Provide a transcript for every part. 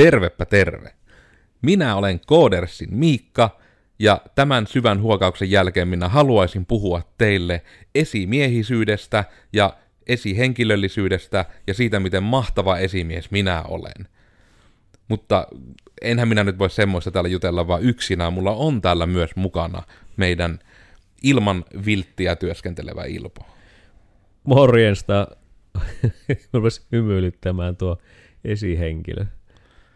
Tervepä terve. Minä olen Koodersin Miikka, ja tämän syvän huokauksen jälkeen minä haluaisin puhua teille esimiehisyydestä ja esihenkilöllisyydestä ja siitä, miten mahtava esimies minä olen. Mutta enhän minä nyt voi semmoista täällä jutella vaan yksinään. Mulla on täällä myös mukana meidän ilman vilttiä työskentelevä Ilpo. Morjesta. Rupesi hymyilyttämään tuo esihenkilö.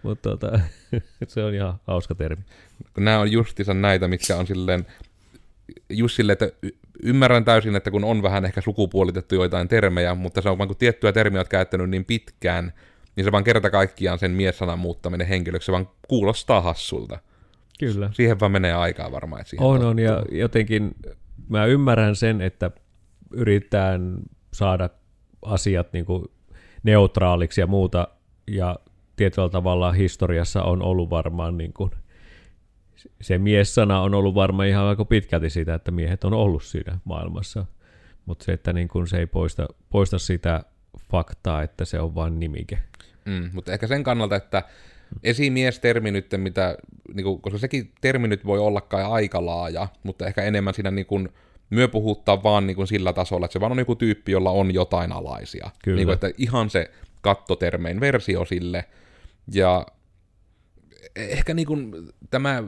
Mutta tota, se on ihan hauska termi. Nämä on justiinsa näitä, mitkä on silleen, just silleen, että ymmärrän täysin, että kun on vähän ehkä sukupuolitettu joitain termejä, mutta se on vain kun tiettyjä termiä olet käyttänyt niin pitkään, niin se vaan kerta kaikkiaan sen mies-sanan muuttaminen henkilöksi, se vaan kuulostaa hassulta. Kyllä. Siihen vaan menee aikaa varmaan. Että siihen On, tottuu. on, ja jotenkin mä ymmärrän sen, että yritetään saada asiat niin kuin neutraaliksi ja muuta, ja tietyllä tavalla historiassa on ollut varmaan niin kuin, se mies-sana on ollut varmaan ihan aika pitkälti sitä, että miehet on ollut siinä maailmassa, mutta se, että niin kuin se ei poista, poista sitä faktaa, että se on vain nimike. Mm, mutta ehkä sen kannalta, että esimiestermi nyt, mitä, niin kuin, koska sekin termi nyt voi olla kai aika laaja, mutta ehkä enemmän siinä niin kuin, myö puhuttaa vaan niin kuin sillä tasolla, että se vaan on joku tyyppi, jolla on jotain alaisia. Kyllä. Niin kuin, että ihan se kattotermein versio sille. Ja ehkä niin kuin, tämä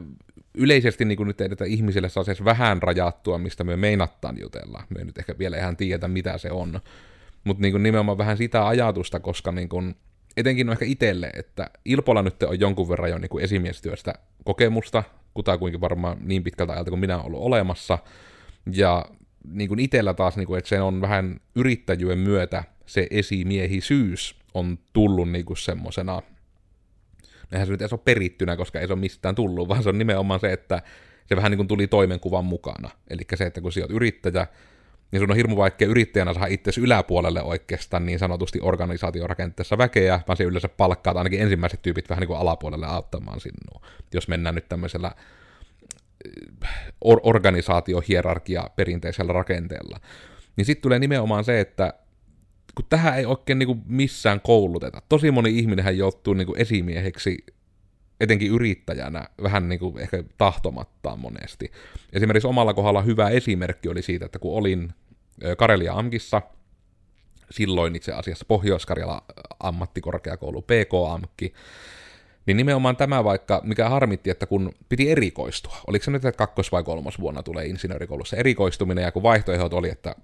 yleisesti niin kuin nyt että ihmisille saa edes vähän rajattua, mistä me meinattaan jutella. Me nyt ehkä vielä ihan tiedä, mitä se on. Mutta niin nimenomaan vähän sitä ajatusta, koska niin kuin, etenkin on ehkä itselle, että Ilpolla nyt on jonkun verran jo niin kuin esimiestyöstä kokemusta, kutakuinkin varmaan niin pitkältä ajalta kuin minä olen ollut olemassa. Ja niin kuin itsellä taas, niin kuin, että se on vähän yrittäjyyden myötä se esimiehisyys on tullut niin kuin semmosena, eihän se nyt edes ole perittynä, koska ei se ole mistään tullut, vaan se on nimenomaan se, että se vähän niin kuin tuli toimenkuvan mukana. Eli se, että kun sä oot yrittäjä, niin sun on hirmu vaikea yrittäjänä saada itsesi yläpuolelle oikeastaan niin sanotusti organisaatiorakenteessa väkeä, vaan se yleensä palkkaa ainakin ensimmäiset tyypit vähän niin kuin alapuolelle auttamaan sinua. Jos mennään nyt tämmöisellä or- organisaatiohierarkia perinteisellä rakenteella. Niin sitten tulee nimenomaan se, että kun tähän ei oikein niin kuin missään kouluteta. Tosi moni ihminenhän joutuu niin kuin esimieheksi etenkin yrittäjänä vähän niin kuin ehkä tahtomattaan monesti. Esimerkiksi omalla kohdalla hyvä esimerkki oli siitä, että kun olin Karelia Amkissa, silloin itse asiassa Pohjois-Karjala ammattikorkeakoulu PK-amkki, niin nimenomaan tämä vaikka, mikä harmitti, että kun piti erikoistua, oliko se nyt, että kakkos- vai kolmos vuonna tulee insinöörikoulussa erikoistuminen, ja kun vaihtoehdot oli, että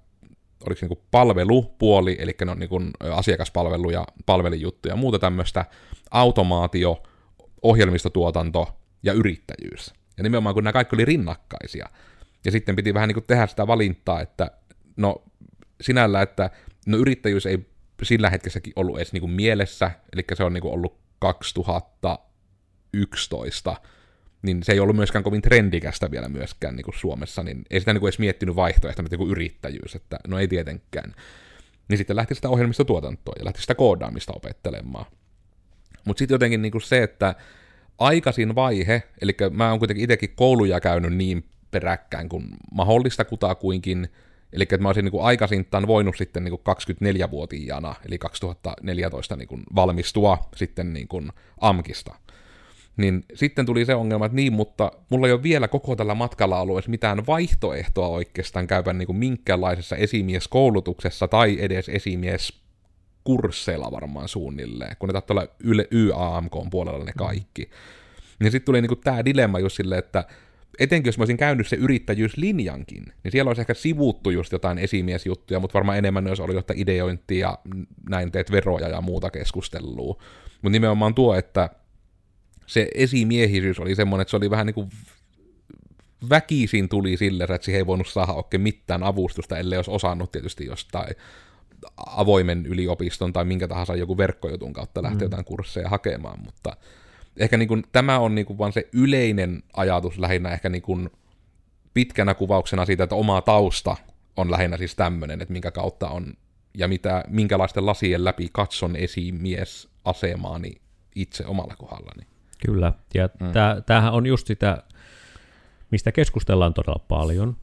oliko niin palvelupuoli, eli ne on niin asiakaspalvelu ja palvelijuttu ja muuta tämmöistä, automaatio, ohjelmistotuotanto ja yrittäjyys. Ja nimenomaan kun nämä kaikki oli rinnakkaisia. Ja sitten piti vähän niin kuin tehdä sitä valintaa, että no sinällä, että no yrittäjyys ei sillä hetkessäkin ollut edes niin kuin mielessä, eli se on niin kuin ollut 2011, niin se ei ollut myöskään kovin trendikästä vielä myöskään niin kuin Suomessa, niin ei sitä niin kuin edes miettinyt vaihtoehtoja, että kuin yrittäjyys, että no ei tietenkään. Niin sitten lähti sitä ohjelmistotuotantoa ja lähti sitä koodaamista opettelemaan. Mutta sitten jotenkin niin kuin se, että aikaisin vaihe, eli mä oon kuitenkin itsekin kouluja käynyt niin peräkkäin kuin mahdollista kutakuinkin, eli että mä olisin niin kuin aikaisintaan voinut sitten niin kuin 24-vuotiaana, eli 2014 niin kuin valmistua sitten niin kuin AMKista. Niin sitten tuli se ongelma, että niin, mutta mulla ei ole vielä koko tällä matkalla ollut edes mitään vaihtoehtoa oikeastaan käypä niin kuin minkäänlaisessa esimieskoulutuksessa tai edes esimies kursseilla varmaan suunnilleen, kun ne tahtoo olla yle, YAMK puolella ne kaikki. Niin sitten tuli niinku tämä dilemma just silleen, että etenkin jos mä olisin käynyt se yrittäjyyslinjankin, niin siellä olisi ehkä sivuttu just jotain esimiesjuttuja, mutta varmaan enemmän jos oli jotain ideointia ja näin teet veroja ja muuta keskustelua. Mutta nimenomaan tuo, että se esimiehisyys oli semmoinen, että se oli vähän niin kuin väkisin tuli sille, että siihen ei voinut saada oikein mitään avustusta, ellei olisi osannut tietysti jostain avoimen yliopiston tai minkä tahansa joku verkkojutun kautta lähteä mm. jotain kursseja hakemaan, mutta ehkä niin kuin, tämä on niin kuin vaan se yleinen ajatus lähinnä ehkä niin kuin pitkänä kuvauksena siitä, että oma tausta on lähinnä siis tämmöinen, että minkä kautta on ja mitä, minkälaisten lasien läpi katson esimies asemaani itse omalla kohdallani. Kyllä, ja mm. tämähän on just sitä, mistä keskustellaan todella paljon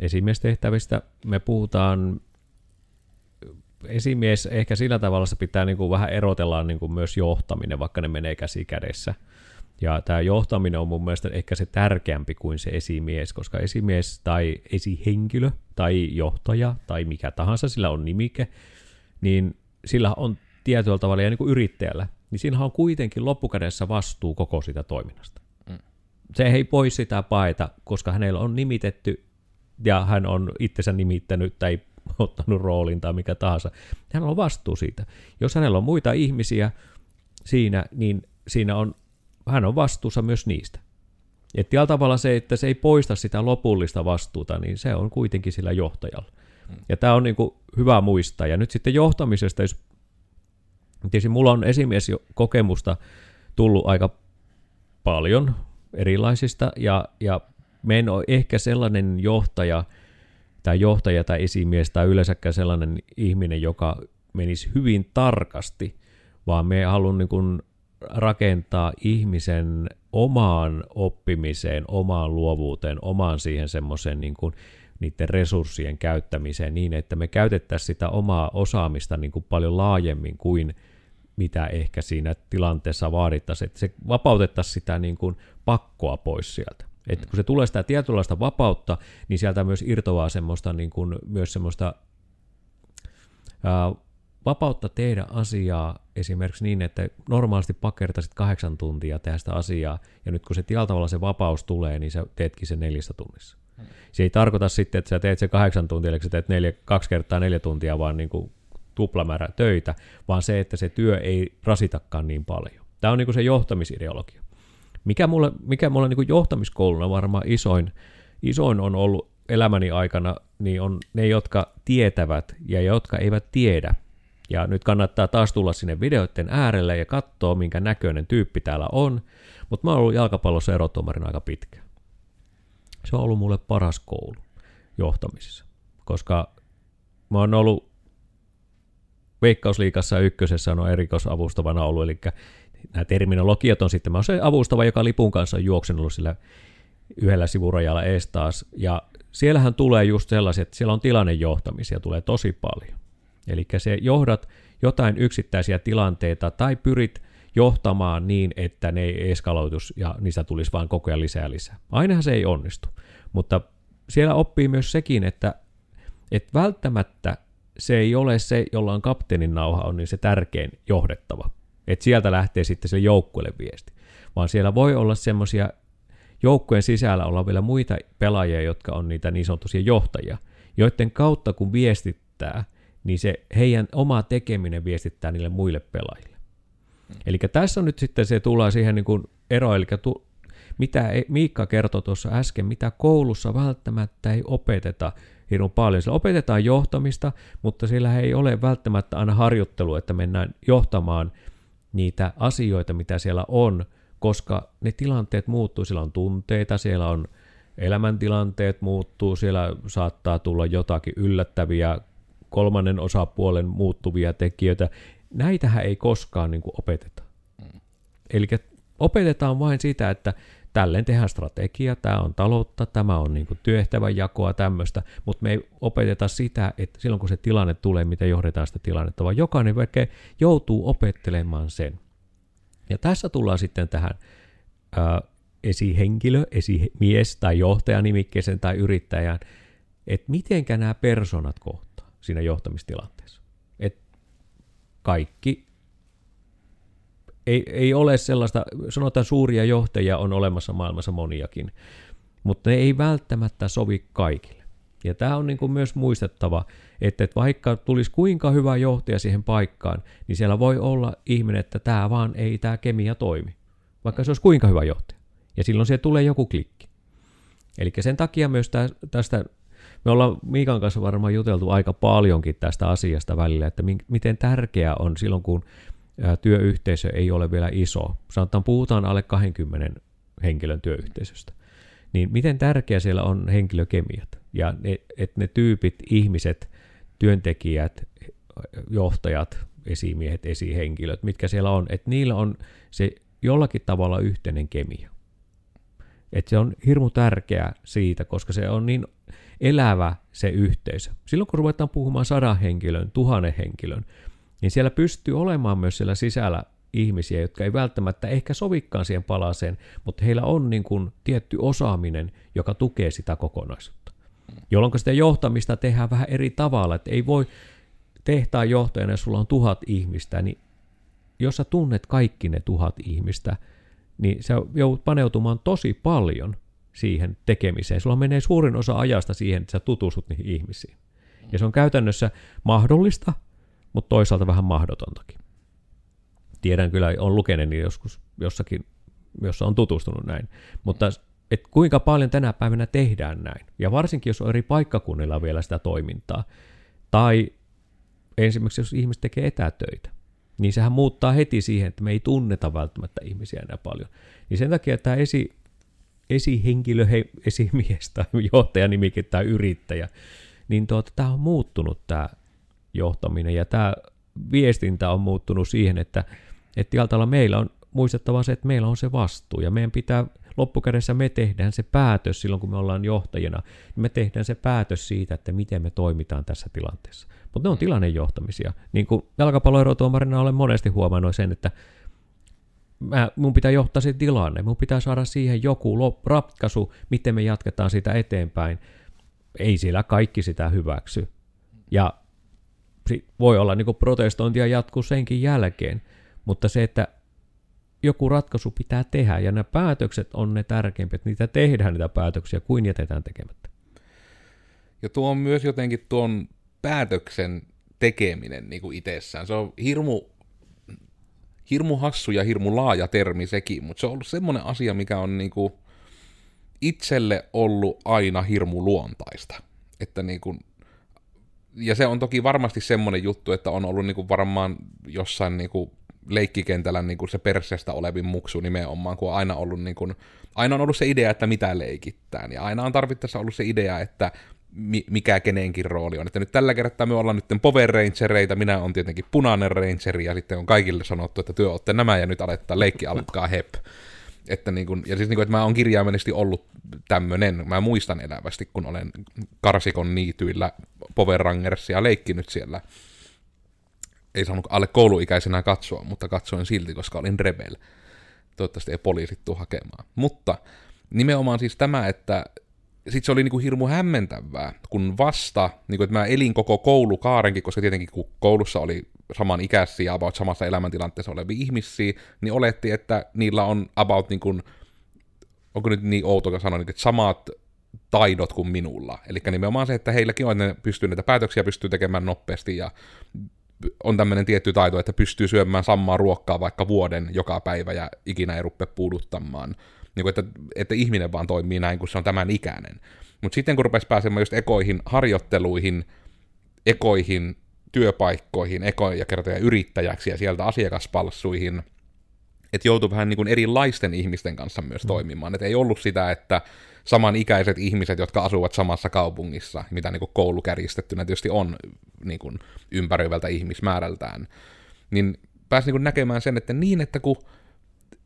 esimiestehtävistä. Me puhutaan esimies ehkä sillä tavalla se pitää niin kuin vähän erotella niin kuin myös johtaminen, vaikka ne menee käsi kädessä. Ja tämä johtaminen on mun mielestä ehkä se tärkeämpi kuin se esimies, koska esimies tai esihenkilö tai johtaja tai mikä tahansa sillä on nimike, niin sillä on tietyllä tavalla ja niin kuin yrittäjällä, niin sillä on kuitenkin loppukädessä vastuu koko sitä toiminnasta. Mm. Se ei pois sitä paeta, koska hänellä on nimitetty ja hän on itsensä nimittänyt tai ottanut roolin tai mikä tahansa. Hän on vastuu siitä. Jos hänellä on muita ihmisiä siinä, niin siinä on, hän on vastuussa myös niistä. Et tällä tavalla se, että se ei poista sitä lopullista vastuuta, niin se on kuitenkin sillä johtajalla. Mm. Ja tämä on niin kuin hyvä muistaa. Ja nyt sitten johtamisesta, jos tietysti mulla on esimies jo kokemusta tullut aika paljon erilaisista, ja, ja me en ole ehkä sellainen johtaja, tai johtaja tai esimies tai yleensäkään sellainen ihminen, joka menisi hyvin tarkasti, vaan me haluan niin rakentaa ihmisen omaan oppimiseen, omaan luovuuteen, omaan siihen semmoiseen niin kuin niiden resurssien käyttämiseen niin, että me käytettäisiin sitä omaa osaamista niin kuin paljon laajemmin kuin mitä ehkä siinä tilanteessa vaadittaisiin, että se vapautettaisiin sitä niin kuin pakkoa pois sieltä. Että kun se tulee sitä tietynlaista vapautta, niin sieltä myös irtoaa semmoista, niin kuin, myös semmoista ää, vapautta tehdä asiaa esimerkiksi niin, että normaalisti pakertaisit kahdeksan tuntia tehdä sitä asiaa, ja nyt kun se tavalla se vapaus tulee, niin sä teetkin sen neljästä tunnissa. Se ei tarkoita sitten, että sä teet se kahdeksan tuntia, eli sä teet neljä, kaksi kertaa neljä tuntia, vaan niin kuin tuplamäärä töitä, vaan se, että se työ ei rasitakaan niin paljon. Tämä on niin kuin se johtamisideologia. Mikä mulle, mikä mulle niin kuin johtamiskouluna varmaan isoin, isoin on ollut elämäni aikana, niin on ne, jotka tietävät ja jotka eivät tiedä. Ja nyt kannattaa taas tulla sinne videoiden äärelle ja katsoa, minkä näköinen tyyppi täällä on. Mutta mä oon ollut jalkapallossa erotuomarin aika pitkään. Se on ollut mulle paras koulu johtamisessa, koska mä oon ollut Veikkausliikassa ykkösessä on erikoisavustavana ollut, eli nämä terminologiat on sitten, mä se avustava, joka lipun kanssa on juoksenut sillä yhdellä sivurajalla ees taas, ja siellähän tulee just sellaiset, siellä on tilannejohtamisia, tulee tosi paljon. Eli se johdat jotain yksittäisiä tilanteita tai pyrit johtamaan niin, että ne ei eskaloitus ja niistä tulisi vain koko ajan lisää lisää. Ainahan se ei onnistu, mutta siellä oppii myös sekin, että, että välttämättä se ei ole se, jolla on kapteenin nauha, on niin se tärkein johdettava. Että sieltä lähtee sitten se joukkueelle viesti. Vaan siellä voi olla semmoisia joukkueen sisällä olla vielä muita pelaajia, jotka on niitä niin sanotusia johtajia, joiden kautta kun viestittää, niin se heidän oma tekeminen viestittää niille muille pelaajille. Mm. Eli tässä on nyt sitten se tulee siihen niin kuin ero, eli tu, mitä Miikka kertoi tuossa äsken, mitä koulussa välttämättä ei opeteta hirveän paljon. Siellä opetetaan johtamista, mutta siellä ei ole välttämättä aina harjoittelu, että mennään johtamaan niitä asioita, mitä siellä on, koska ne tilanteet muuttuu, siellä on tunteita, siellä on elämäntilanteet muuttuu, siellä saattaa tulla jotakin yllättäviä kolmannen osapuolen muuttuvia tekijöitä. Näitähän ei koskaan niin kuin opeteta. Mm. Eli opetetaan vain sitä, että tälleen tehdään strategia, tämä on taloutta, tämä on niin työhtävän jakoa, tämmöistä, mutta me ei opeteta sitä, että silloin kun se tilanne tulee, miten johdetaan sitä tilannetta, vaan jokainen vaikka joutuu opettelemaan sen. Ja tässä tullaan sitten tähän ää, esihenkilö, esimies tai johtajanimikkeeseen tai yrittäjään, että mitenkä nämä personat kohtaa siinä johtamistilanteessa. Et kaikki ei, ei ole sellaista, sanotaan suuria johtajia on olemassa maailmassa moniakin, mutta ne ei välttämättä sovi kaikille. Ja tämä on niin kuin myös muistettava, että vaikka tulisi kuinka hyvä johtaja siihen paikkaan, niin siellä voi olla ihminen, että tämä vaan ei tämä kemia toimi. Vaikka se olisi kuinka hyvä johtaja. Ja silloin siellä tulee joku klikki. Eli sen takia myös tästä, me ollaan Miikan kanssa varmaan juteltu aika paljonkin tästä asiasta välillä, että miten tärkeää on silloin, kun työyhteisö ei ole vielä iso, sanotaan puhutaan alle 20 henkilön työyhteisöstä, niin miten tärkeä siellä on henkilökemiat ja ne, että ne tyypit, ihmiset, työntekijät, johtajat, esimiehet, esihenkilöt, mitkä siellä on, että niillä on se jollakin tavalla yhteinen kemia. Että se on hirmu tärkeää siitä, koska se on niin elävä se yhteisö. Silloin kun ruvetaan puhumaan sadan henkilön, tuhannen henkilön, niin siellä pystyy olemaan myös siellä sisällä ihmisiä, jotka ei välttämättä ehkä sovikaan siihen palaseen, mutta heillä on niin kuin tietty osaaminen, joka tukee sitä kokonaisuutta. Jolloin sitä johtamista tehdään vähän eri tavalla, että ei voi tehtaan johtajana, jos sulla on tuhat ihmistä, niin jos sä tunnet kaikki ne tuhat ihmistä, niin sä joudut paneutumaan tosi paljon siihen tekemiseen. Sulla menee suurin osa ajasta siihen, että sä tutustut niihin ihmisiin. Ja se on käytännössä mahdollista, mutta toisaalta vähän mahdotontakin. Tiedän kyllä, on lukeneeni joskus jossakin, jossa on tutustunut näin. Mutta et kuinka paljon tänä päivänä tehdään näin. Ja varsinkin, jos on eri paikkakunnilla vielä sitä toimintaa. Tai esimerkiksi, jos ihmiset tekee etätöitä niin sehän muuttaa heti siihen, että me ei tunneta välttämättä ihmisiä enää paljon. Niin sen takia tämä esi, esihenkilö, he, esimies tai johtajanimike tai yrittäjä, niin tuota, tämä on muuttunut tämä johtaminen ja tämä viestintä on muuttunut siihen, että, että meillä on muistettava se, että meillä on se vastuu ja meidän pitää loppukädessä me tehdään se päätös silloin, kun me ollaan johtajina, niin me tehdään se päätös siitä, että miten me toimitaan tässä tilanteessa. Mutta ne on tilannejohtamisia. Niin kuin jalkapalloerotuomarina olen monesti huomannut sen, että mä, mun pitää johtaa se tilanne, mun pitää saada siihen joku lop, ratkaisu, miten me jatketaan sitä eteenpäin. Ei siellä kaikki sitä hyväksy. Ja voi olla niin protestointia jatkuu senkin jälkeen, mutta se, että joku ratkaisu pitää tehdä, ja nämä päätökset on ne tärkeimmät, niitä tehdään niitä päätöksiä, kuin jätetään tekemättä. Ja tuo on myös jotenkin tuon päätöksen tekeminen niin kuin itsessään. Se on hirmu, hirmu hassu ja hirmu laaja termi sekin, mutta se on ollut semmoinen asia, mikä on niin kuin itselle ollut aina hirmu luontaista. Että niin kuin, ja se on toki varmasti semmoinen juttu, että on ollut niin kuin varmaan jossain niin kuin leikkikentällä niin kuin se perseestä olevin muksu nimenomaan, kun on aina ollut, niin kuin, aina on ollut se idea, että mitä leikittään, ja aina on tarvittaessa ollut se idea, että mi- mikä kenenkin rooli on. Että nyt tällä kertaa me ollaan nyt Power Rangereita, minä on tietenkin punainen Rangeri, ja sitten on kaikille sanottu, että työ olette nämä, ja nyt aletaan, leikki alkaa hep. Että niin kun, ja siis niin kun, että mä oon kirjaimellisesti ollut tämmönen, mä muistan elävästi, kun olen Karsikon niityillä Power Rangersia leikkinyt siellä. Ei saanut alle kouluikäisenä katsoa, mutta katsoin silti, koska olin rebel. Toivottavasti ei poliisit tuu hakemaan. Mutta nimenomaan siis tämä, että sitten se oli niinku hirmu hämmentävää, kun vasta, niinku, että mä elin koko koulukaarenkin, koska tietenkin kun koulussa oli saman ikäisiä, about samassa elämäntilanteessa olevia ihmisiä, niin oletti, että niillä on about niin kuin, onko nyt niin outo sanoa, että samat taidot kuin minulla. Eli nimenomaan se, että heilläkin on, että ne pystyy näitä päätöksiä pystyy tekemään nopeasti ja on tämmöinen tietty taito, että pystyy syömään samaa ruokkaa vaikka vuoden joka päivä ja ikinä ei rupea puuduttamaan niin kuin, että, että ihminen vaan toimii näin, kun se on tämän ikäinen. Mutta sitten kun rupesi pääsemään just ekoihin harjoitteluihin, ekoihin työpaikkoihin, ekoja ja kertoja yrittäjäksi ja sieltä asiakaspalssuihin, että joutui vähän niin kuin erilaisten ihmisten kanssa myös mm. toimimaan. Että ei ollut sitä, että samanikäiset ihmiset, jotka asuvat samassa kaupungissa, mitä niin kuin koulukärjistettynä tietysti on niin kuin ympäröivältä ihmismäärältään, niin pääsi niin kuin näkemään sen, että niin, että kun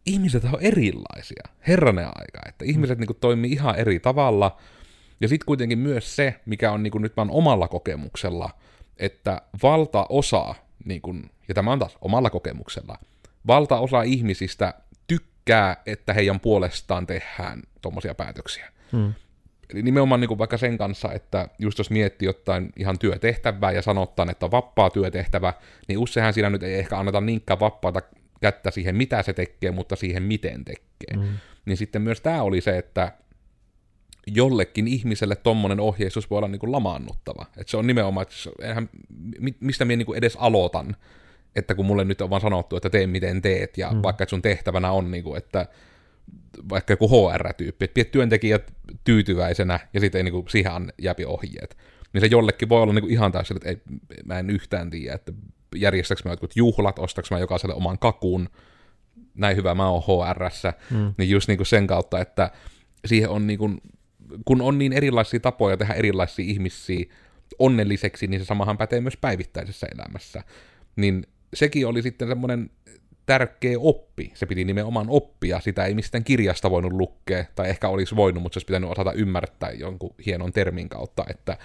ihmiset on erilaisia, herranen aika, että ihmiset mm. niin kuin, toimii ihan eri tavalla, ja sitten kuitenkin myös se, mikä on niin kuin, nyt vaan omalla kokemuksella, että valtaosa, niin kuin, ja tämä on taas omalla kokemuksella, valtaosa ihmisistä tykkää, että heidän puolestaan tehdään tuommoisia päätöksiä. Hmm. Eli nimenomaan niin kuin vaikka sen kanssa, että just jos miettii jotain ihan työtehtävää ja sanottaa, että on vapaa työtehtävä, niin useinhan siinä nyt ei ehkä anneta niinkään vapaata kättä siihen, mitä se tekee, mutta siihen, miten tekee. Mm. Niin sitten myös tämä oli se, että jollekin ihmiselle tommonen ohjeistus voi olla niin kuin lamaannuttava. Että se on nimenomaan, että eihän, mistä minä niin edes aloitan, että kun mulle nyt on vaan sanottu, että tee miten teet, ja mm. vaikka että sun tehtävänä on, niin kuin, että vaikka joku HR-tyyppi, että pidät työntekijät tyytyväisenä, ja sitten ei niin kuin, siihen jääpi ohjeet. Niin se jollekin voi olla niin kuin ihan täysin, että ei, mä en yhtään tiedä, että järjestäks mä jotkut juhlat, ostaks mä jokaiselle oman kakun, näin hyvä mä oon HRS, mm. niin just niin kuin sen kautta, että siihen on niin kuin, kun on niin erilaisia tapoja tehdä erilaisia ihmisiä onnelliseksi, niin se samahan pätee myös päivittäisessä elämässä. Niin sekin oli sitten semmoinen tärkeä oppi. Se piti nimenomaan oppia, sitä ei mistään kirjasta voinut lukea, tai ehkä olisi voinut, mutta se olisi pitänyt osata ymmärtää jonkun hienon termin kautta, että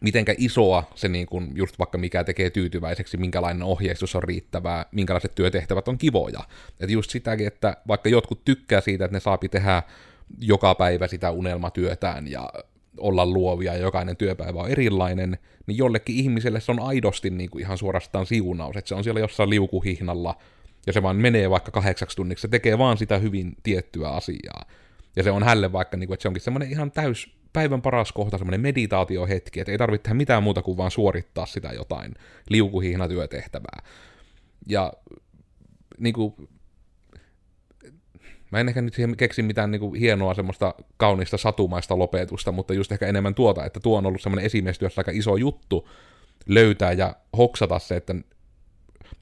mitenkä isoa se niin kuin, just vaikka mikä tekee tyytyväiseksi, minkälainen ohjeistus on riittävää, minkälaiset työtehtävät on kivoja. Että just sitäkin, että vaikka jotkut tykkää siitä, että ne saapi tehdä joka päivä sitä unelmatyötään ja olla luovia ja jokainen työpäivä on erilainen, niin jollekin ihmiselle se on aidosti niin kuin ihan suorastaan siunaus, että se on siellä jossain liukuhihnalla ja se vaan menee vaikka kahdeksaksi tunniksi, se tekee vaan sitä hyvin tiettyä asiaa. Ja se on hälle vaikka, niin kuin, että se onkin semmoinen ihan täys päivän paras kohta, semmoinen meditaatiohetki, että ei tarvitse tehdä mitään muuta kuin vaan suorittaa sitä jotain liukuhihnatyötehtävää. Ja niin kuin, Mä en ehkä nyt keksi mitään niin kuin hienoa semmoista kaunista satumaista lopetusta, mutta just ehkä enemmän tuota, että tuo on ollut semmoinen esimiestyössä aika iso juttu löytää ja hoksata se, että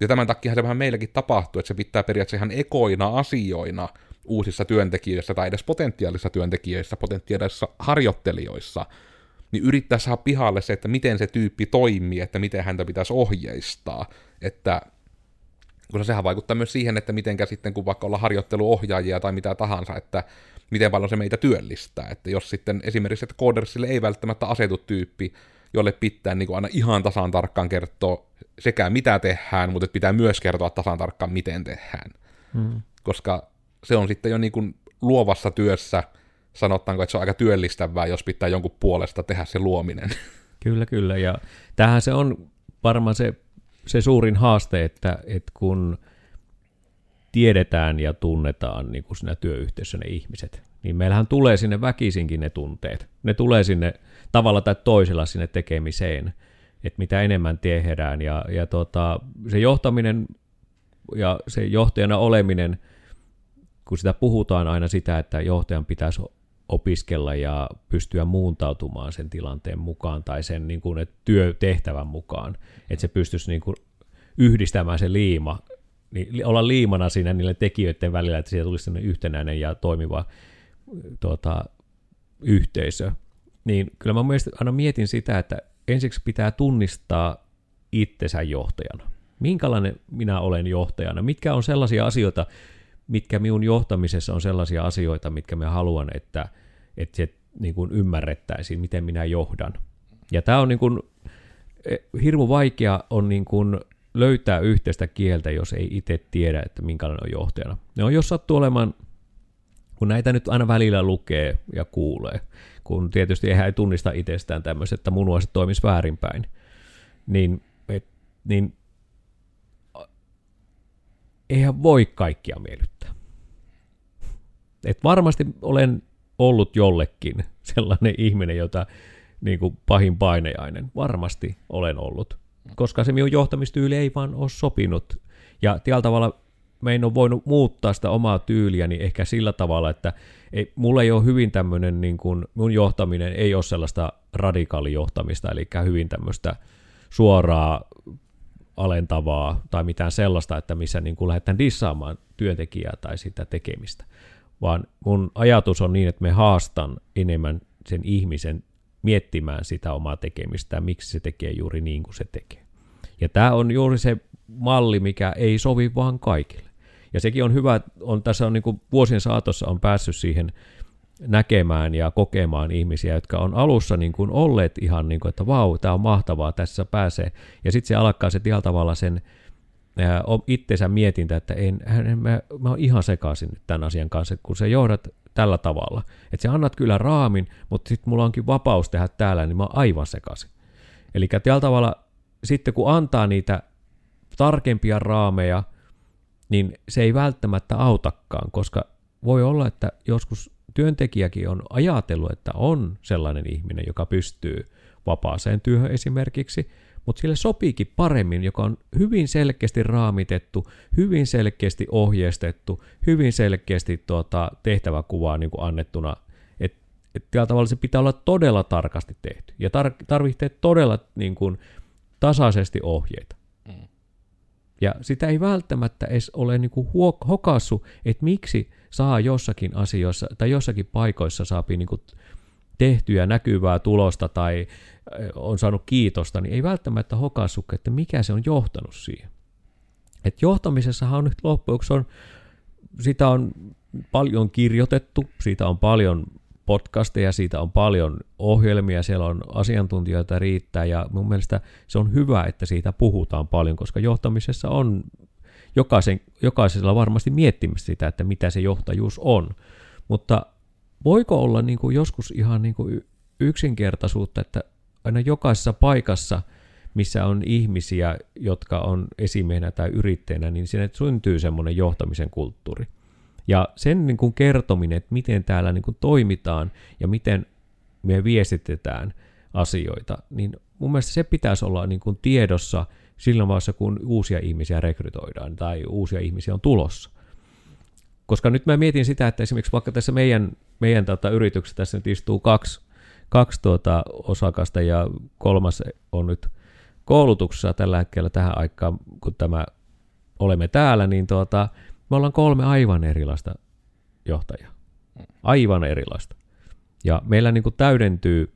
ja tämän takia se vähän meilläkin tapahtuu, että se pitää periaatteessa ihan ekoina asioina uusissa työntekijöissä tai edes potentiaalisissa työntekijöissä, potentiaalisissa harjoittelijoissa, niin yrittää saada pihalle se, että miten se tyyppi toimii, että miten häntä pitäisi ohjeistaa, että koska sehän vaikuttaa myös siihen, että miten sitten, kun vaikka olla harjoitteluohjaajia tai mitä tahansa, että miten paljon se meitä työllistää. Että jos sitten esimerkiksi, että koodersille ei välttämättä asetu tyyppi, jolle pitää niin kuin aina ihan tasan tarkkaan kertoa sekä mitä tehdään, mutta pitää myös kertoa tasan tarkkaan, miten tehdään. Hmm. Koska se on sitten jo niin kuin luovassa työssä, sanotaanko, että se on aika työllistävää, jos pitää jonkun puolesta tehdä se luominen. Kyllä, kyllä. Ja tähän se on varmaan se se suurin haaste, että, että kun tiedetään ja tunnetaan niin kuin siinä työyhteisössä ne ihmiset, niin meillähän tulee sinne väkisinkin ne tunteet. Ne tulee sinne tavalla tai toisella sinne tekemiseen, että mitä enemmän tehdään. Ja, ja tota, se johtaminen ja se johtajana oleminen, kun sitä puhutaan aina sitä, että johtajan pitäisi opiskella ja pystyä muuntautumaan sen tilanteen mukaan tai sen niin kuin, että työtehtävän mukaan, että se pystyisi niin kuin yhdistämään se liima, niin olla liimana siinä niille tekijöiden välillä, että siitä tulisi sellainen yhtenäinen ja toimiva tuota, yhteisö. Niin kyllä mä mielestäni aina mietin sitä, että ensiksi pitää tunnistaa itsensä johtajana. Minkälainen minä olen johtajana? Mitkä on sellaisia asioita, mitkä minun johtamisessa on sellaisia asioita, mitkä me haluan, että, että se niin kuin ymmärrettäisiin, miten minä johdan. Ja tämä on niin kuin, e, hirmu vaikea on niin kuin löytää yhteistä kieltä, jos ei itse tiedä, että minkälainen on johtajana. Ne on jos sattuu olemaan, kun näitä nyt aina välillä lukee ja kuulee, kun tietysti eihän ei tunnista itsestään tämmöiset, että munuaiset toimisi väärinpäin, niin, et, niin eihän voi kaikkia miellyttää. Et varmasti olen ollut jollekin sellainen ihminen, jota niin kuin pahin painejainen. Varmasti olen ollut, koska se minun johtamistyyli ei vaan ole sopinut. Ja tällä tavalla me en ole voinut muuttaa sitä omaa tyyliäni ehkä sillä tavalla, että ei, mulla ei ole hyvin tämmöinen, niin kuin, mun johtaminen ei ole sellaista radikaalijohtamista, eli hyvin tämmöistä suoraa alentavaa tai mitään sellaista, että missä niin kuin lähdetään dissaamaan työntekijää tai sitä tekemistä. Vaan mun ajatus on niin, että me haastan enemmän sen ihmisen miettimään sitä omaa tekemistä, miksi se tekee juuri niin kuin se tekee. Ja tämä on juuri se malli, mikä ei sovi vaan kaikille. Ja sekin on hyvä, on, tässä on niin kuin vuosien saatossa on päässyt siihen näkemään ja kokemaan ihmisiä, jotka on alussa niin kuin olleet ihan niin kuin, että vau, tämä on mahtavaa, tässä pääsee. Ja sitten se alkaa se tällä tavalla sen ää, itsensä mietintä, että en, en, mä, mä oon ihan sekaisin tämän asian kanssa, kun sä johdat tällä tavalla. Että sä annat kyllä raamin, mutta sitten mulla onkin vapaus tehdä täällä, niin mä oon aivan sekaisin. Eli tällä tavalla sitten kun antaa niitä tarkempia raameja, niin se ei välttämättä autakaan, koska voi olla, että joskus työntekijäkin on ajatellut, että on sellainen ihminen, joka pystyy vapaaseen työhön esimerkiksi, mutta sille sopiikin paremmin, joka on hyvin selkeästi raamitettu, hyvin selkeästi ohjeistettu, hyvin selkeästi tuota, tehtäväkuvaa niin kuin annettuna. Et tällä tavalla se pitää olla todella tarkasti tehty ja tar- tarvitsee todella niin kuin, tasaisesti ohjeita. Ja sitä ei välttämättä edes ole niin kuin huok- hokassu, että miksi saa jossakin asioissa tai jossakin paikoissa saapi niin kuin tehtyä näkyvää tulosta tai on saanut kiitosta, niin ei välttämättä hokassu, että mikä se on johtanut siihen. Et johtamisessahan on nyt loppujen on, sitä on paljon kirjoitettu, siitä on paljon podcasteja, siitä on paljon ohjelmia, siellä on asiantuntijoita riittää ja mun mielestä se on hyvä, että siitä puhutaan paljon, koska johtamisessa on jokaisen, jokaisella varmasti miettimistä sitä, että mitä se johtajuus on. Mutta voiko olla niin kuin joskus ihan niin kuin yksinkertaisuutta, että aina jokaisessa paikassa, missä on ihmisiä, jotka on esimiehenä tai yrittäjänä, niin sinne syntyy semmoinen johtamisen kulttuuri. Ja sen niin kuin kertominen, että miten täällä niin kuin toimitaan ja miten me viestitetään asioita, niin mun mielestä se pitäisi olla niin kuin tiedossa sillä vaiheessa, kun uusia ihmisiä rekrytoidaan tai uusia ihmisiä on tulossa. Koska nyt mä mietin sitä, että esimerkiksi vaikka tässä meidän, meidän tota, yrityksessä tässä nyt istuu kaksi, kaksi tuota osakasta ja kolmas on nyt koulutuksessa tällä hetkellä tähän aikaan, kun tämä olemme täällä, niin tuota, me ollaan kolme aivan erilaista johtajaa. Aivan erilaista. Ja meillä niin kuin täydentyy,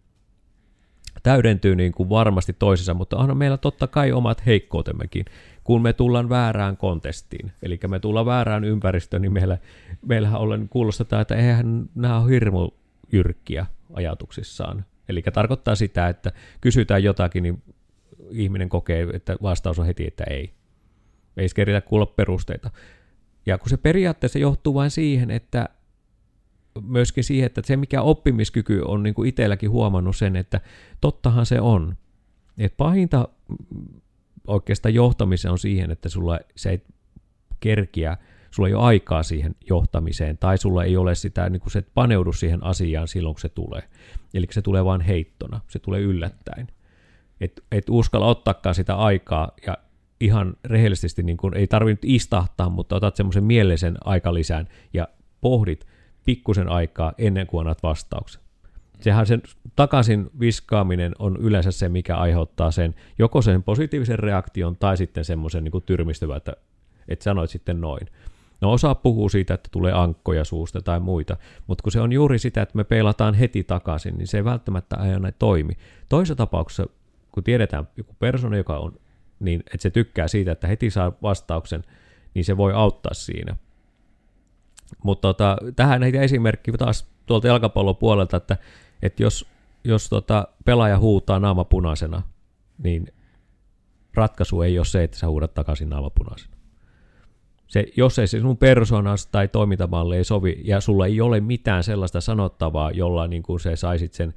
täydentyy niin kuin varmasti toisissa, mutta on meillä totta kai omat heikkoutemmekin. Kun me tullaan väärään kontestiin, eli me tullaan väärään ympäristöön, niin meillä, meillähän ollen kuulostetaan, että eihän nämä ole hirmu jyrkkiä ajatuksissaan. Eli tarkoittaa sitä, että kysytään jotakin, niin ihminen kokee, että vastaus on heti, että ei. Ei keritä kuulla perusteita. Ja kun se periaatteessa johtuu vain siihen, että myöskin siihen, että se mikä oppimiskyky on niin kuin itselläkin huomannut sen, että tottahan se on. Että pahinta oikeastaan johtamiseen on siihen, että sulla se ei kerkiä, sulla ei ole aikaa siihen johtamiseen, tai sulla ei ole sitä, niin kuin se et paneudu siihen asiaan silloin, kun se tulee. Eli se tulee vain heittona, se tulee yllättäen. Et, et uskalla ottaakaan sitä aikaa ja ihan rehellisesti niin kuin, ei tarvitse istahtaa, mutta otat semmoisen mielisen aikalisän ja pohdit pikkusen aikaa ennen kuin annat vastauksen. Sehän sen takaisin viskaaminen on yleensä se, mikä aiheuttaa sen, joko sen positiivisen reaktion tai sitten semmoisen niin tyrmistyvän, että, että sanoit sitten noin. No osa puhuu siitä, että tulee ankkoja suusta tai muita, mutta kun se on juuri sitä, että me peilataan heti takaisin, niin se ei välttämättä aina toimi. Toisessa tapauksessa, kun tiedetään joku persona, joka on niin että se tykkää siitä, että heti saa vastauksen, niin se voi auttaa siinä. Mutta tota, tähän näitä esimerkki taas tuolta jalkapallon puolelta, että, että jos, jos tota pelaaja huutaa naama punaisena, niin ratkaisu ei ole se, että sä huudat takaisin naama punaisena. Se, jos ei se sinun persoonasi tai toimintamalli ei sovi, ja sulla ei ole mitään sellaista sanottavaa, jolla niin kuin se saisit sen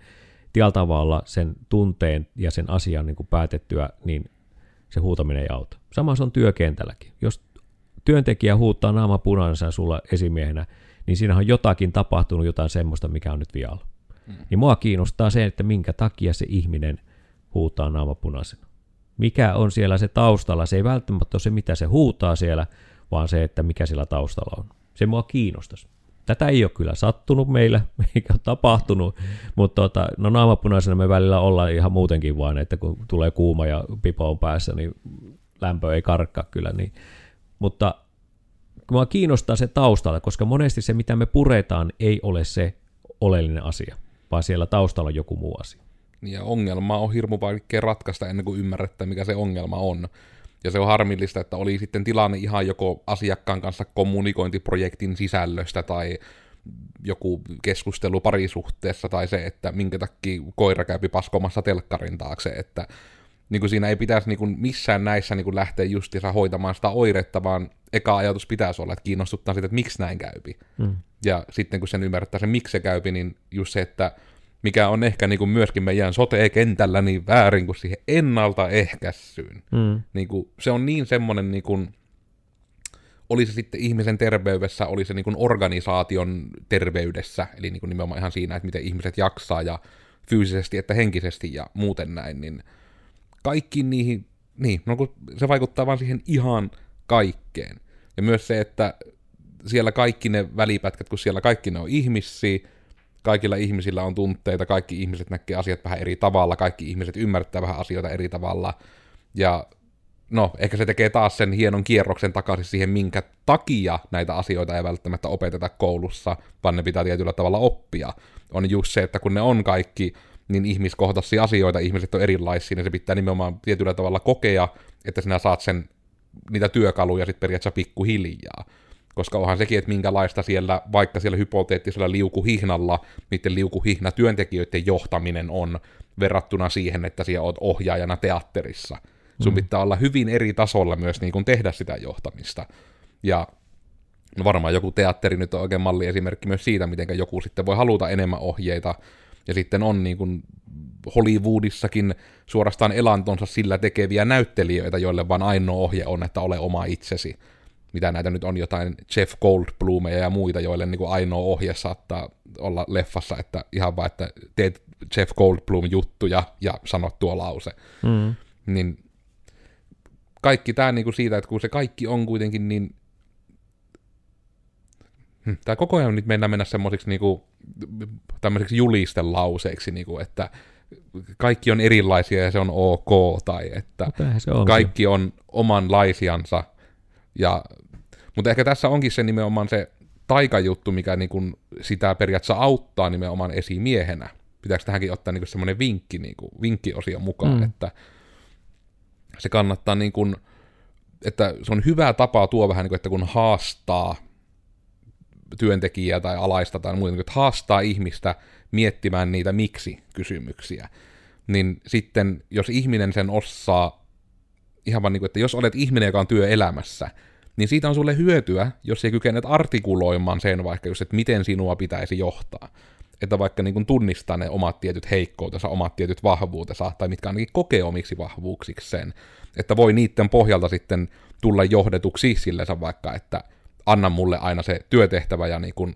tavalla sen tunteen ja sen asian niin kuin päätettyä, niin se huutaminen ei auta. Sama se on työkentälläkin. Jos työntekijä huuttaa naama punaisena sulla esimiehenä, niin siinä on jotakin tapahtunut, jotain semmoista, mikä on nyt vialla. Mm. Niin mua kiinnostaa se, että minkä takia se ihminen huutaa naama punaisena. Mikä on siellä se taustalla? Se ei välttämättä ole se, mitä se huutaa siellä, vaan se, että mikä siellä taustalla on. Se mua kiinnostaisi. Tätä ei ole kyllä sattunut meillä, eikä ole tapahtunut, mutta tota, no naamapunaisena me välillä ollaan ihan muutenkin vain, että kun tulee kuuma ja pipo on päässä, niin lämpö ei karkkaa kyllä. Niin. Mutta mua kiinnostaa se taustalla, koska monesti se, mitä me puretaan, ei ole se oleellinen asia, vaan siellä taustalla on joku muu asia. Ja ongelma on hirmu vaikea ratkaista ennen kuin ymmärretään, mikä se ongelma on. Ja se on harmillista, että oli sitten tilanne ihan joko asiakkaan kanssa kommunikointiprojektin sisällöstä tai joku keskustelu parisuhteessa tai se, että minkä takia koira käypi paskomassa telkkarin taakse, että niin kuin siinä ei pitäisi niin kuin missään näissä niin kuin lähteä justiinsa hoitamaan sitä oiretta, vaan eka ajatus pitäisi olla, että kiinnostuttaa sitä, että miksi näin käypi. Mm. Ja sitten kun sen ymmärtää se, miksi se käypi, niin just se, että mikä on ehkä niin kuin myöskin meidän sote-kentällä niin väärin kuin siihen ennaltaehkäisyyn. Mm. Niin kuin, se on niin semmoinen, niin kuin, oli se sitten ihmisen terveydessä, oli se niin kuin organisaation terveydessä, eli niin kuin nimenomaan ihan siinä, että miten ihmiset jaksaa ja fyysisesti että henkisesti ja muuten näin, niin kaikki niihin, niin, no kun se vaikuttaa vaan siihen ihan kaikkeen. Ja myös se, että siellä kaikki ne välipätkät, kun siellä kaikki ne on ihmisiä, kaikilla ihmisillä on tunteita, kaikki ihmiset näkee asiat vähän eri tavalla, kaikki ihmiset ymmärtää vähän asioita eri tavalla, ja no, ehkä se tekee taas sen hienon kierroksen takaisin siihen, minkä takia näitä asioita ei välttämättä opeteta koulussa, vaan ne pitää tietyllä tavalla oppia. On just se, että kun ne on kaikki niin ihmiskohtaisia asioita, ihmiset on erilaisia, niin se pitää nimenomaan tietyllä tavalla kokea, että sinä saat sen niitä työkaluja sitten periaatteessa pikkuhiljaa. Koska onhan sekin, että minkälaista siellä, vaikka siellä hypoteettisella liukuhihnalla, niiden liukuhihna työntekijöiden johtaminen on verrattuna siihen, että siellä oot ohjaajana teatterissa. Sun mm. pitää olla hyvin eri tasolla myös niin kuin tehdä sitä johtamista. Ja no varmaan joku teatteri nyt on oikein malliesimerkki myös siitä, miten joku sitten voi haluta enemmän ohjeita, ja sitten on niin kuin Hollywoodissakin suorastaan elantonsa sillä tekeviä näyttelijöitä, joille vaan ainoa ohje on, että ole oma itsesi. Mitä näitä nyt on, jotain Jeff Goldblumeja ja muita, joille niin kuin ainoa ohje saattaa olla leffassa, että ihan vaan, että teet Jeff Goldblum juttuja ja sanot tuo lause. Mm. Niin kaikki tämä niin kuin siitä, että kun se kaikki on kuitenkin niin... Hm, tämä koko ajan nyt mennään mennä semmoisiksi niin tämmöiseksi julistelauseiksi, niin kuin, että kaikki on erilaisia ja se on ok, tai että se on kaikki se. on omanlaisiansa. Ja, mutta ehkä tässä onkin se nimenomaan se taikajuttu, mikä niin kuin sitä periaatteessa auttaa nimenomaan esimiehenä. Pitääkö tähänkin ottaa niin semmoinen vinkki, niin kuin, vinkkiosio mukaan, mm. että se kannattaa niin kuin, että se on hyvä tapa tuo vähän niin kuin, että kun haastaa työntekijää tai alaista tai muuta, niin että haastaa ihmistä miettimään niitä miksi-kysymyksiä, niin sitten jos ihminen sen osaa, ihan vaan niin kuin, että jos olet ihminen, joka on työelämässä, niin siitä on sulle hyötyä, jos ei kykenet artikuloimaan sen vaikka just, että miten sinua pitäisi johtaa. Että vaikka niin kuin tunnistaa ne omat tietyt heikkoutensa, omat tietyt vahvuutensa, tai mitkä ainakin kokee omiksi vahvuuksikseen, että voi niiden pohjalta sitten tulla johdetuksi sillensä vaikka, että anna mulle aina se työtehtävä ja niin kuin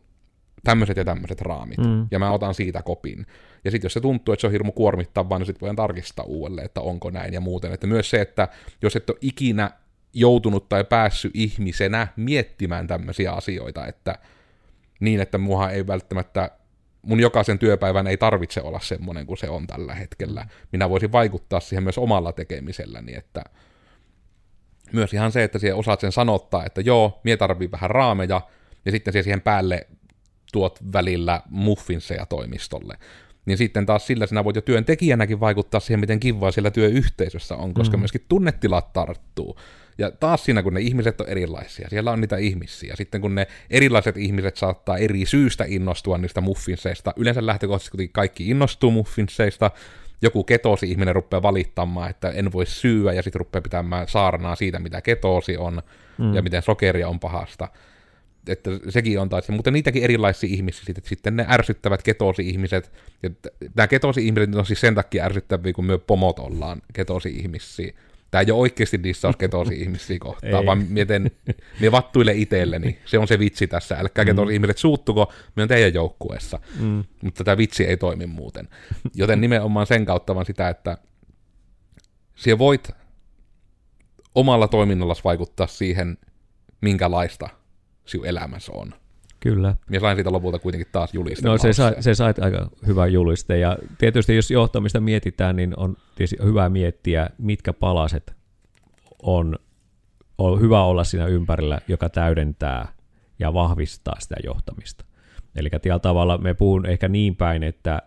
tämmöiset ja tämmöiset raamit, mm. ja mä otan siitä kopin. Ja sitten jos se tuntuu, että se on hirmu kuormittavaa, niin sitten voidaan tarkistaa uudelleen, että onko näin ja muuten. Että myös se, että jos et ole ikinä joutunut tai päässyt ihmisenä miettimään tämmöisiä asioita, että niin, että muha ei välttämättä, mun jokaisen työpäivän ei tarvitse olla semmoinen kuin se on tällä hetkellä. Minä voisin vaikuttaa siihen myös omalla tekemiselläni, että myös ihan se, että siihen osaat sen sanottaa, että joo, mie tarvii vähän raameja, ja sitten siihen päälle tuot välillä muffinseja toimistolle. Niin sitten taas sillä sinä voit jo työntekijänäkin vaikuttaa siihen, miten kivaa siellä työyhteisössä on, koska mm. myöskin tunnetilat tarttuu. Ja taas siinä, kun ne ihmiset on erilaisia, siellä on niitä ihmisiä. Sitten kun ne erilaiset ihmiset saattaa eri syystä innostua niistä muffinseista, yleensä lähtökohtaisesti kaikki innostuu muffinseista, joku ketosi ihminen rupeaa valittamaan, että en voi syyä, ja sitten rupeaa pitämään saarnaa siitä, mitä ketosi on, mm. ja miten sokeria on pahasta. Että sekin on taas, mutta niitäkin erilaisia ihmisiä, että sitten ne ärsyttävät ketosi-ihmiset, ja nämä ketosi-ihmiset on siis sen takia ärsyttäviä, kun me pomot ollaan ketosi-ihmisiä. Tämä ei ole oikeasti dissaus ketosi-ihmisiä kohtaan, vaan miten me vattuille itselleni. Se on se vitsi tässä. Älkää mm. ketosi-ihmiset suuttuko, me on teidän joukkueessa. Mm. Mutta tämä vitsi ei toimi muuten. Joten nimenomaan sen kautta vaan sitä, että siellä voit omalla toiminnallasi vaikuttaa siihen, minkälaista sinun elämässä on. Kyllä. Ja sain siitä lopulta kuitenkin taas juliste. No se, sai, se sai aika hyvä juliste. Ja tietysti jos johtamista mietitään, niin on hyvä miettiä, mitkä palaset on, on hyvä olla siinä ympärillä, joka täydentää ja vahvistaa sitä johtamista. Eli tällä tavalla me puhun ehkä niin päin, että,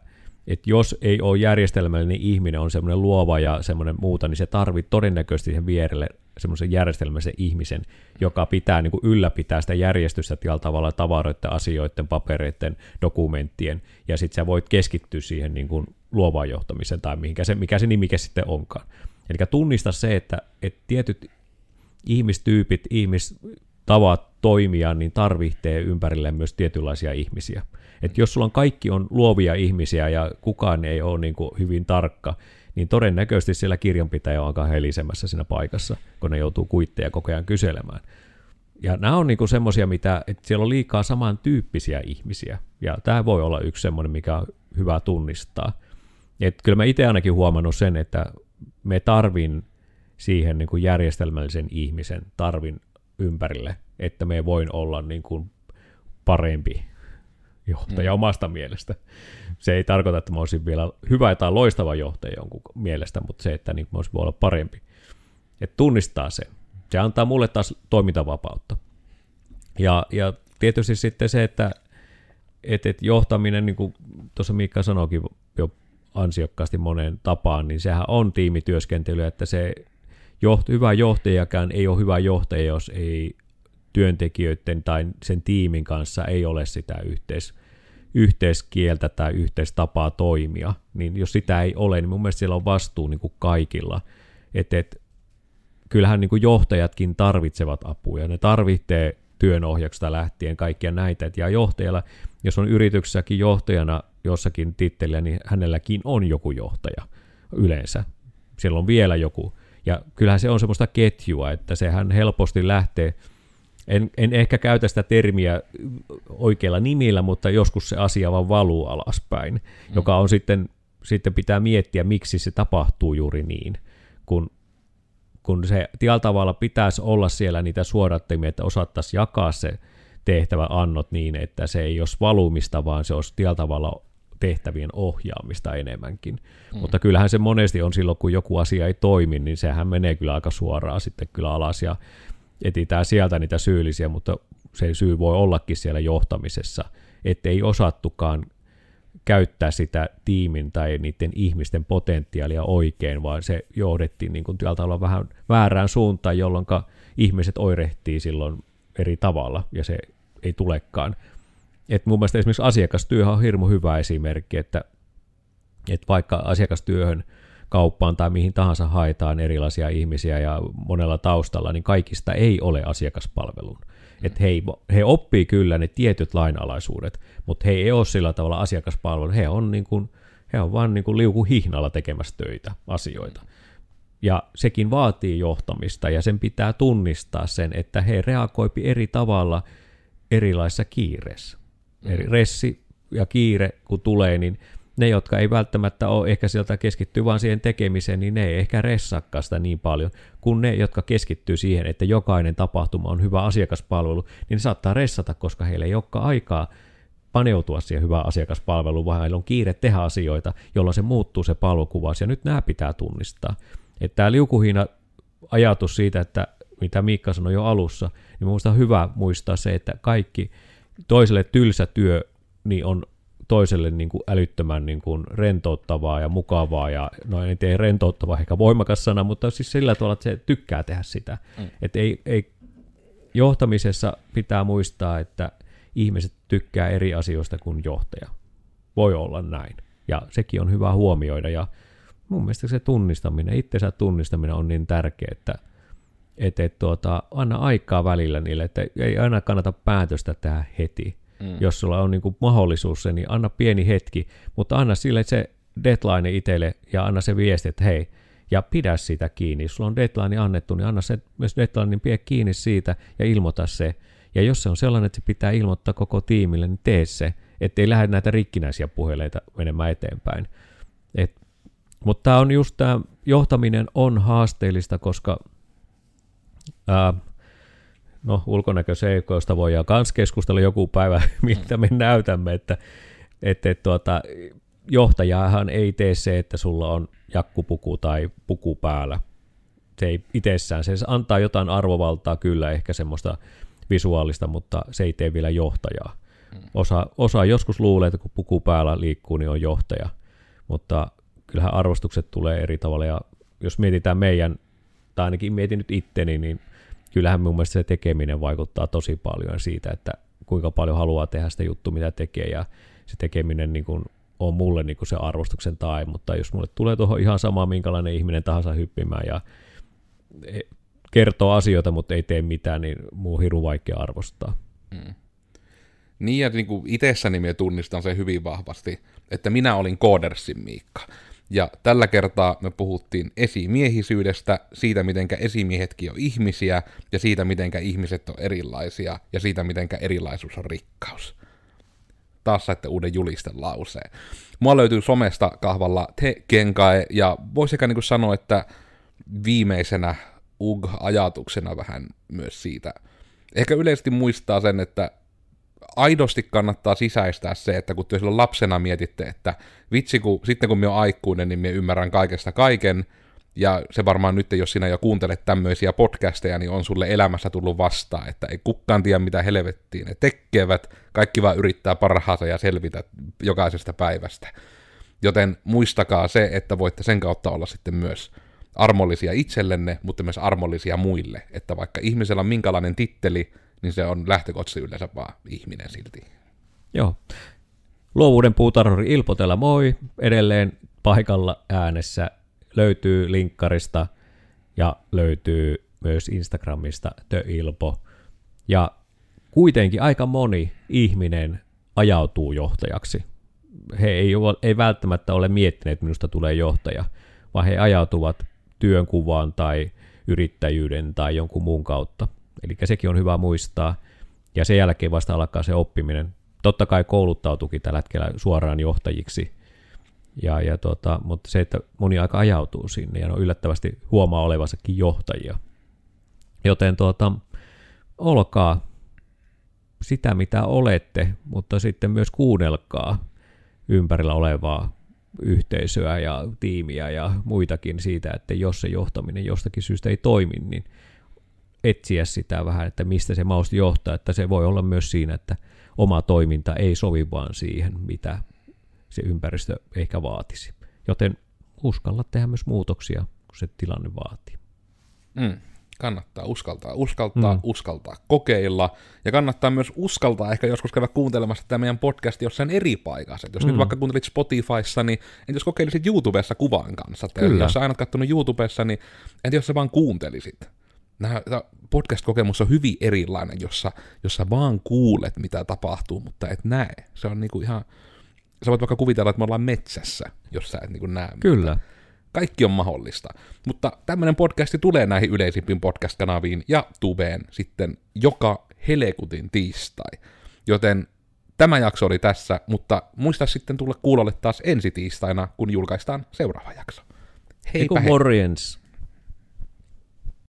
että jos ei ole järjestelmällinen ihminen, on semmoinen luova ja semmoinen muuta, niin se tarvitsee todennäköisesti siihen vierelle semmoisen järjestelmällisen ihmisen, joka pitää niin kuin ylläpitää sitä järjestystä tällä tavalla tavaroiden, asioiden, papereiden, dokumenttien, ja sitten sä voit keskittyä siihen niin kuin luovaan johtamiseen tai mihinkä se, mikä se nimike sitten onkaan. Eli tunnista se, että, että tietyt ihmistyypit, ihmistavat toimia, niin tarvitsee ympärilleen myös tietynlaisia ihmisiä. Että jos sulla on kaikki on luovia ihmisiä ja kukaan ei ole niin kuin hyvin tarkka, niin todennäköisesti siellä kirjanpitäjä on aika helisemässä siinä paikassa, kun ne joutuu kuitteja koko ajan kyselemään. Ja nämä on niinku semmoisia, mitä, että siellä on liikaa samantyyppisiä ihmisiä, ja tämä voi olla yksi semmoinen, mikä on hyvä tunnistaa. Et kyllä mä itse ainakin huomannut sen, että me tarvin siihen niin kuin järjestelmällisen ihmisen, tarvin ympärille, että me voin olla niin kuin parempi johtaja mm. omasta mielestä. Se ei tarkoita, että mä olisin vielä hyvä tai loistava johtaja jonkun mielestä, mutta se, että niin mä olisin voi olla parempi. Että tunnistaa sen. Se antaa mulle taas toimintavapautta. Ja, ja tietysti sitten se, että et, et johtaminen, niin kuin tuossa Miikka sanoikin jo ansiokkaasti moneen tapaan, niin sehän on tiimityöskentely, että se joht, hyvä johtajakaan ei ole hyvä johtaja, jos ei työntekijöiden tai sen tiimin kanssa ei ole sitä yhteis, yhteiskieltä tai yhteistapaa toimia, niin jos sitä ei ole, niin mun mielestä siellä on vastuu niin kuin kaikilla. Et, et, kyllähän niin kuin johtajatkin tarvitsevat apua, ja ne tarvitsee työnohjauksesta lähtien kaikkia näitä. Et ja johtajalla, jos on yrityksessäkin johtajana jossakin tittelillä, niin hänelläkin on joku johtaja yleensä. Siellä on vielä joku. Ja kyllähän se on semmoista ketjua, että sehän helposti lähtee, en, en ehkä käytä sitä termiä oikeilla nimillä, mutta joskus se asia vaan valuu alaspäin, mm. joka on sitten, sitten pitää miettiä, miksi se tapahtuu juuri niin, kun kun se tällä tavalla pitäisi olla siellä niitä suodattimia, että osattaisiin jakaa se tehtävä annot niin, että se ei olisi valumista, vaan se olisi tällä tavalla tehtävien ohjaamista enemmänkin. Mm. Mutta kyllähän se monesti on silloin, kun joku asia ei toimi, niin sehän menee kyllä aika suoraan sitten kyllä alas ja etsitään sieltä niitä syyllisiä, mutta se syy voi ollakin siellä johtamisessa, ettei osattukaan käyttää sitä tiimin tai niiden ihmisten potentiaalia oikein, vaan se johdettiin niin kuin olla vähän väärään suuntaan, jolloin ihmiset oirehtii silloin eri tavalla, ja se ei tulekaan. Et mun mielestä esimerkiksi asiakastyö on hirmu hyvä esimerkki, että, että vaikka asiakastyöhön kauppaan tai mihin tahansa haetaan erilaisia ihmisiä ja monella taustalla, niin kaikista ei ole asiakaspalvelun että he, he oppii kyllä ne tietyt lainalaisuudet, mutta he ei ole sillä tavalla asiakaspalvelu, he on, niin kuin, he on vaan niin kuin liuku hihnalla tekemässä töitä, asioita. Ja sekin vaatii johtamista ja sen pitää tunnistaa sen, että he reagoipi eri tavalla erilaisissa kiireissä. Eri mm. ressi ja kiire kun tulee, niin ne, jotka ei välttämättä ole ehkä sieltä keskittyy vaan siihen tekemiseen, niin ne ei ehkä ressakkaa sitä niin paljon, kuin ne, jotka keskittyy siihen, että jokainen tapahtuma on hyvä asiakaspalvelu, niin ne saattaa ressata, koska heillä ei olekaan aikaa paneutua siihen hyvään asiakaspalveluun, vaan heillä on kiire tehdä asioita, jolloin se muuttuu se palvelukuvaus, ja nyt nämä pitää tunnistaa. Että tämä liukuhiina ajatus siitä, että mitä Miikka sanoi jo alussa, niin minusta on hyvä muistaa se, että kaikki toiselle tylsä työ niin on toiselle niin kuin älyttömän niin kuin rentouttavaa ja mukavaa, ja no en tiedä rentouttavaa ehkä voimakas sana, mutta siis sillä tavalla, että se tykkää tehdä sitä. Mm. Että ei, ei, johtamisessa pitää muistaa, että ihmiset tykkää eri asioista kuin johtaja. Voi olla näin. Ja sekin on hyvä huomioida, ja mun mielestä se tunnistaminen, itsensä tunnistaminen on niin tärkeää, että et, et, tuota, anna aikaa välillä niille, että ei aina kannata päätöstä tehdä heti, Mm. Jos sulla on niin kuin mahdollisuus se, niin anna pieni hetki, mutta anna sille se deadline itselle ja anna se viesti, että hei, ja pidä sitä kiinni. Jos sulla on deadline annettu, niin anna se myös deadline, niin pidä kiinni siitä ja ilmoita se. Ja jos se on sellainen, että se pitää ilmoittaa koko tiimille, niin tee se, ettei lähde näitä rikkinäisiä puheleita menemään eteenpäin. Et, mutta tämä on just tämä johtaminen on haasteellista, koska ää, no ulkonäköseikoista voidaan myös keskustella joku päivä, miltä me näytämme, että, että, tuota, johtajahan ei tee se, että sulla on jakkupuku tai puku päällä. Se ei itsessään, se antaa jotain arvovaltaa kyllä, ehkä semmoista visuaalista, mutta se ei tee vielä johtajaa. Osa, osa joskus luulee, että kun puku päällä liikkuu, niin on johtaja, mutta kyllähän arvostukset tulee eri tavalla, ja jos mietitään meidän, tai ainakin mietin nyt itteni, niin kyllähän mun mielestä se tekeminen vaikuttaa tosi paljon siitä, että kuinka paljon haluaa tehdä sitä juttua, mitä tekee, ja se tekeminen niin kuin on mulle niin kuin se arvostuksen tai, mutta jos mulle tulee tuohon ihan sama, minkälainen ihminen tahansa hyppimään ja e, kertoo asioita, mutta ei tee mitään, niin muu hirveän vaikea arvostaa. Mm. Niin, ja niin kuin itsessäni tunnistan sen hyvin vahvasti, että minä olin Koodersin Miikka. Ja tällä kertaa me puhuttiin esimiehisyydestä, siitä mitenkä esimiehetkin on ihmisiä, ja siitä mitenkä ihmiset on erilaisia, ja siitä mitenkä erilaisuus on rikkaus. Taas saitte uuden julisten lauseen. Mua löytyy somesta kahvalla Te Kenkae, ja voisi niin sanoa, että viimeisenä UG-ajatuksena vähän myös siitä. Ehkä yleisesti muistaa sen, että aidosti kannattaa sisäistää se, että kun te silloin lapsena mietitte, että vitsi, kun, sitten kun minä olen aikuinen, niin minä ymmärrän kaikesta kaiken, ja se varmaan nyt, jos sinä jo kuuntelet tämmöisiä podcasteja, niin on sulle elämässä tullut vastaan, että ei kukaan tiedä, mitä helvettiin ne tekevät, kaikki vaan yrittää parhaansa ja selvitä jokaisesta päivästä. Joten muistakaa se, että voitte sen kautta olla sitten myös armollisia itsellenne, mutta myös armollisia muille. Että vaikka ihmisellä on minkälainen titteli, niin se on lähtökohtaisesti yleensä vaan ihminen silti. Joo. Luovuuden puutarhuri Ilpotella moi. Edelleen paikalla äänessä löytyy linkkarista ja löytyy myös Instagramista The Ilpo. Ja kuitenkin aika moni ihminen ajautuu johtajaksi. He ei, ole, ei välttämättä ole miettineet, että minusta tulee johtaja, vaan he ajautuvat työnkuvaan tai yrittäjyyden tai jonkun muun kautta. Eli sekin on hyvä muistaa. Ja sen jälkeen vasta alkaa se oppiminen. Totta kai kouluttautukin tällä hetkellä suoraan johtajiksi. Ja, ja tota, mutta se, että moni aika ajautuu sinne ja on yllättävästi huomaa olevansakin johtajia. Joten tuota, olkaa sitä, mitä olette, mutta sitten myös kuunnelkaa ympärillä olevaa yhteisöä ja tiimiä ja muitakin siitä, että jos se johtaminen jostakin syystä ei toimi, niin etsiä sitä vähän, että mistä se mausti johtaa, että se voi olla myös siinä, että oma toiminta ei sovi vaan siihen, mitä se ympäristö ehkä vaatisi. Joten uskalla tehdä myös muutoksia, kun se tilanne vaatii. Mm kannattaa uskaltaa, uskaltaa, mm. uskaltaa kokeilla, ja kannattaa myös uskaltaa ehkä joskus käydä kuuntelemassa tämä meidän podcast jossain eri paikassa. Et jos mm. nyt vaikka kuuntelit Spotifyssa, niin entä jos kokeilisit YouTubessa kuvan kanssa? Kyllä. Jos sä aina katsonut YouTubessa, niin entä jos sä vaan kuuntelisit? Nämä, podcast-kokemus on hyvin erilainen, jossa, jossa vaan kuulet, mitä tapahtuu, mutta et näe. Se on niinku ihan... Sä voit vaikka kuvitella, että me ollaan metsässä, jos sä et niinku näe. Kyllä. Mitä. Kaikki on mahdollista. Mutta tämmöinen podcasti tulee näihin yleisimpiin podcast-kanaviin ja tubeen sitten joka helekutin tiistai. Joten tämä jakso oli tässä, mutta muista sitten tulla kuulolle taas ensi tiistaina, kun julkaistaan seuraava jakso. Heipä hei. morjens.